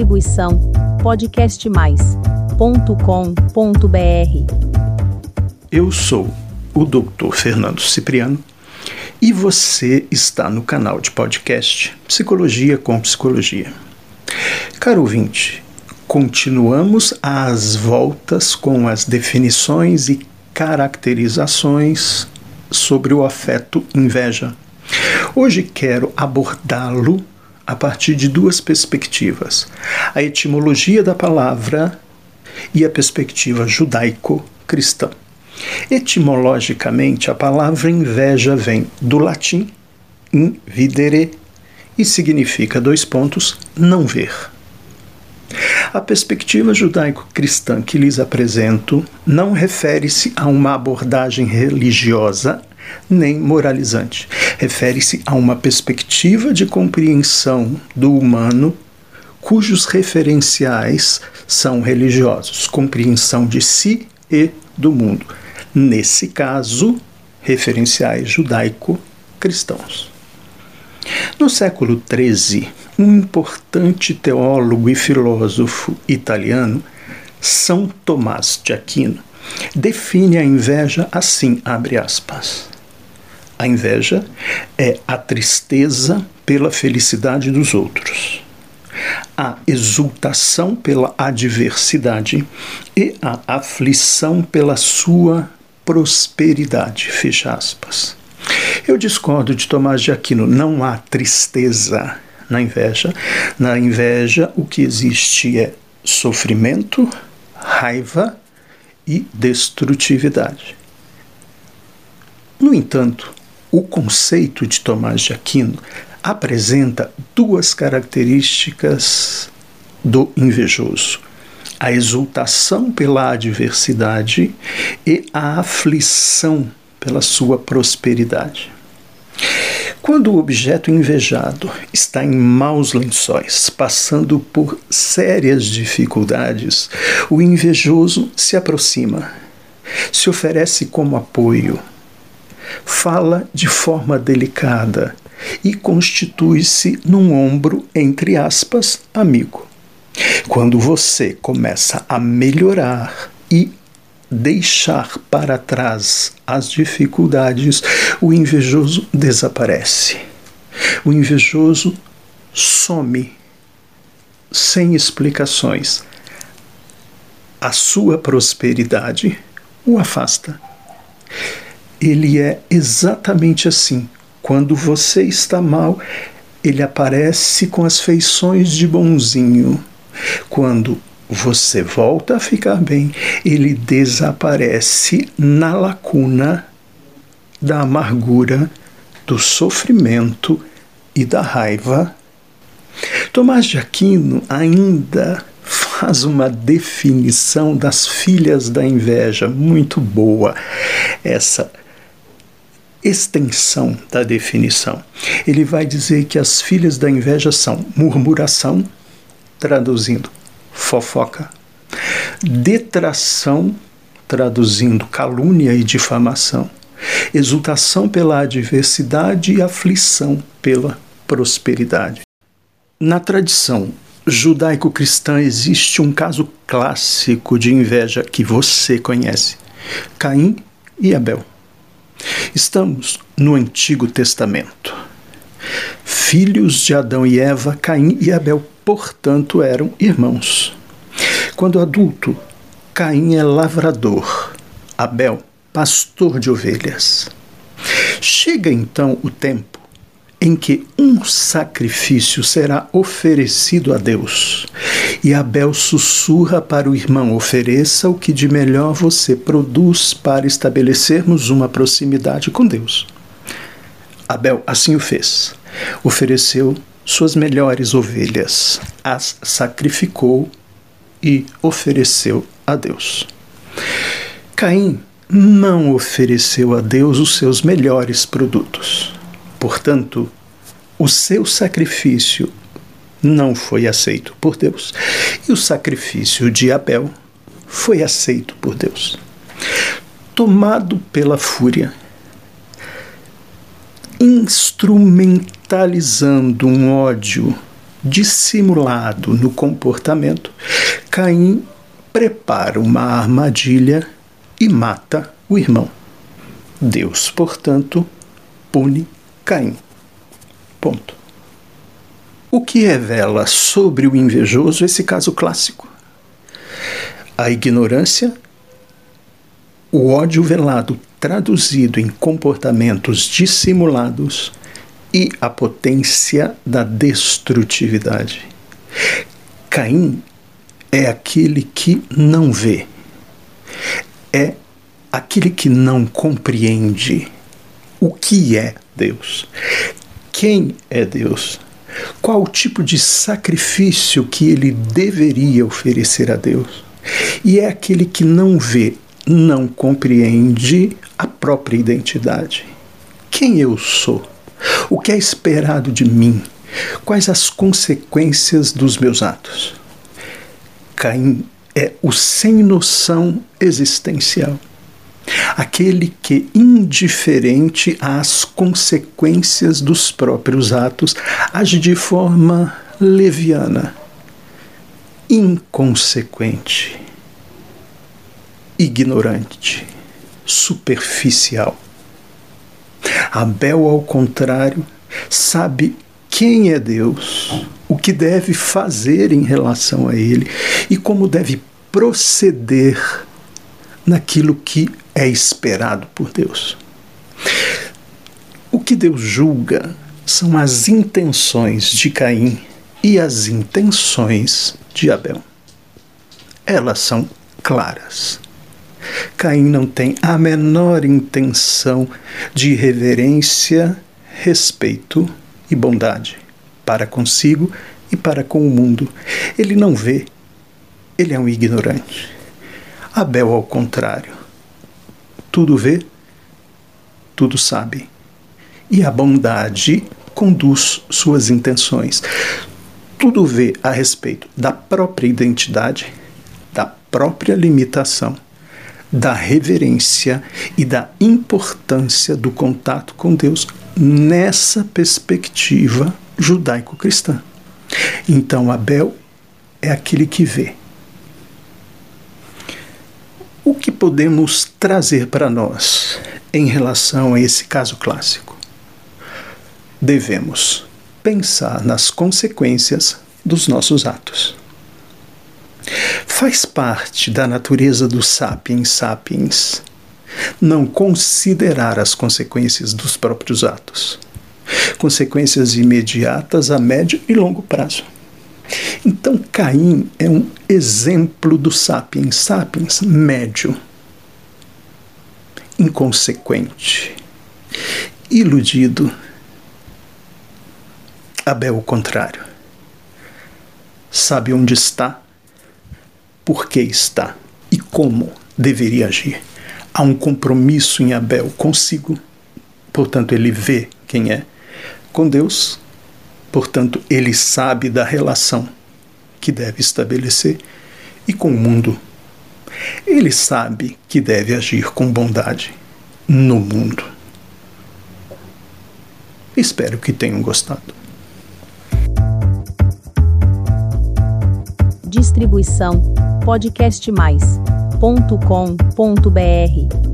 Distribuição podcastmais.com.br. Eu sou o Dr. Fernando Cipriano e você está no canal de podcast Psicologia com Psicologia. Caro ouvinte, continuamos às voltas com as definições e caracterizações sobre o afeto inveja. Hoje quero abordá-lo a partir de duas perspectivas: a etimologia da palavra e a perspectiva judaico-cristã. Etimologicamente, a palavra inveja vem do latim invidere e significa dois pontos não ver. A perspectiva judaico-cristã que lhes apresento não refere-se a uma abordagem religiosa nem moralizante. Refere-se a uma perspectiva de compreensão do humano cujos referenciais são religiosos, compreensão de si e do mundo. Nesse caso, referenciais judaico-cristãos. No século XIII, um importante teólogo e filósofo italiano, São Tomás de Aquino, define a inveja assim, abre aspas. A inveja é a tristeza pela felicidade dos outros, a exultação pela adversidade e a aflição pela sua prosperidade. Fecha aspas. Eu discordo de Tomás de Aquino. Não há tristeza na inveja. Na inveja, o que existe é sofrimento, raiva e destrutividade. No entanto, o conceito de Tomás de Aquino apresenta duas características do invejoso: a exultação pela adversidade e a aflição pela sua prosperidade. Quando o objeto invejado está em maus lençóis, passando por sérias dificuldades, o invejoso se aproxima, se oferece como apoio, fala de forma delicada e constitui-se num ombro, entre aspas, amigo. Quando você começa a melhorar e deixar para trás as dificuldades, o invejoso desaparece. O invejoso some sem explicações. A sua prosperidade o afasta ele é exatamente assim. Quando você está mal, ele aparece com as feições de bonzinho. Quando você volta a ficar bem, ele desaparece na lacuna da amargura, do sofrimento e da raiva. Tomás de Aquino ainda faz uma definição das filhas da inveja muito boa. Essa extensão da definição. Ele vai dizer que as filhas da inveja são murmuração, traduzindo fofoca, detração, traduzindo calúnia e difamação, exultação pela adversidade e aflição pela prosperidade. Na tradição judaico-cristã existe um caso clássico de inveja que você conhece: Caim e Abel. Estamos no Antigo Testamento. Filhos de Adão e Eva, Caim e Abel, portanto, eram irmãos. Quando adulto, Caim é lavrador, Abel, pastor de ovelhas. Chega então o tempo em que um sacrifício será oferecido a Deus. E Abel sussurra para o irmão: ofereça o que de melhor você produz para estabelecermos uma proximidade com Deus. Abel assim o fez. Ofereceu suas melhores ovelhas, as sacrificou e ofereceu a Deus. Caim não ofereceu a Deus os seus melhores produtos. Portanto, o seu sacrifício não foi aceito por Deus e o sacrifício de Abel foi aceito por Deus. Tomado pela fúria, instrumentalizando um ódio dissimulado no comportamento, Caim prepara uma armadilha e mata o irmão. Deus, portanto, pune Caim. Ponto. O que revela sobre o invejoso esse caso clássico? A ignorância, o ódio velado traduzido em comportamentos dissimulados e a potência da destrutividade. Caim é aquele que não vê, é aquele que não compreende o que é Deus, quem é Deus, qual o tipo de sacrifício que ele deveria oferecer a Deus. E é aquele que não vê, não compreende a própria identidade. Quem eu sou? O que é esperado de mim? Quais as consequências dos meus atos? Caim é o sem noção existencial. Aquele que, indiferente às consequências dos próprios atos, age de forma leviana, inconsequente, ignorante, superficial. Abel, ao contrário, sabe quem é Deus, o que deve fazer em relação a Ele e como deve proceder naquilo que é esperado por Deus. O que Deus julga são as intenções de Caim e as intenções de Abel. Elas são claras. Caim não tem a menor intenção de reverência, respeito e bondade para consigo e para com o mundo. Ele não vê, ele é um ignorante. Abel, ao contrário, tudo vê, tudo sabe. E a bondade conduz suas intenções. Tudo vê a respeito da própria identidade, da própria limitação, da reverência e da importância do contato com Deus nessa perspectiva judaico-cristã. Então, Abel é aquele que vê. O que podemos trazer para nós em relação a esse caso clássico? Devemos pensar nas consequências dos nossos atos. Faz parte da natureza do sapiens sapiens não considerar as consequências dos próprios atos. Consequências imediatas a médio e longo prazo. Então, Caim é um exemplo do sapiens sapiens médio, inconsequente, iludido. Abel, o contrário. Sabe onde está, por que está e como deveria agir. Há um compromisso em Abel consigo, portanto, ele vê quem é, com Deus, portanto, ele sabe da relação que deve estabelecer e com o mundo. Ele sabe que deve agir com bondade no mundo. Espero que tenham gostado. Distribuição podcastmais.com.br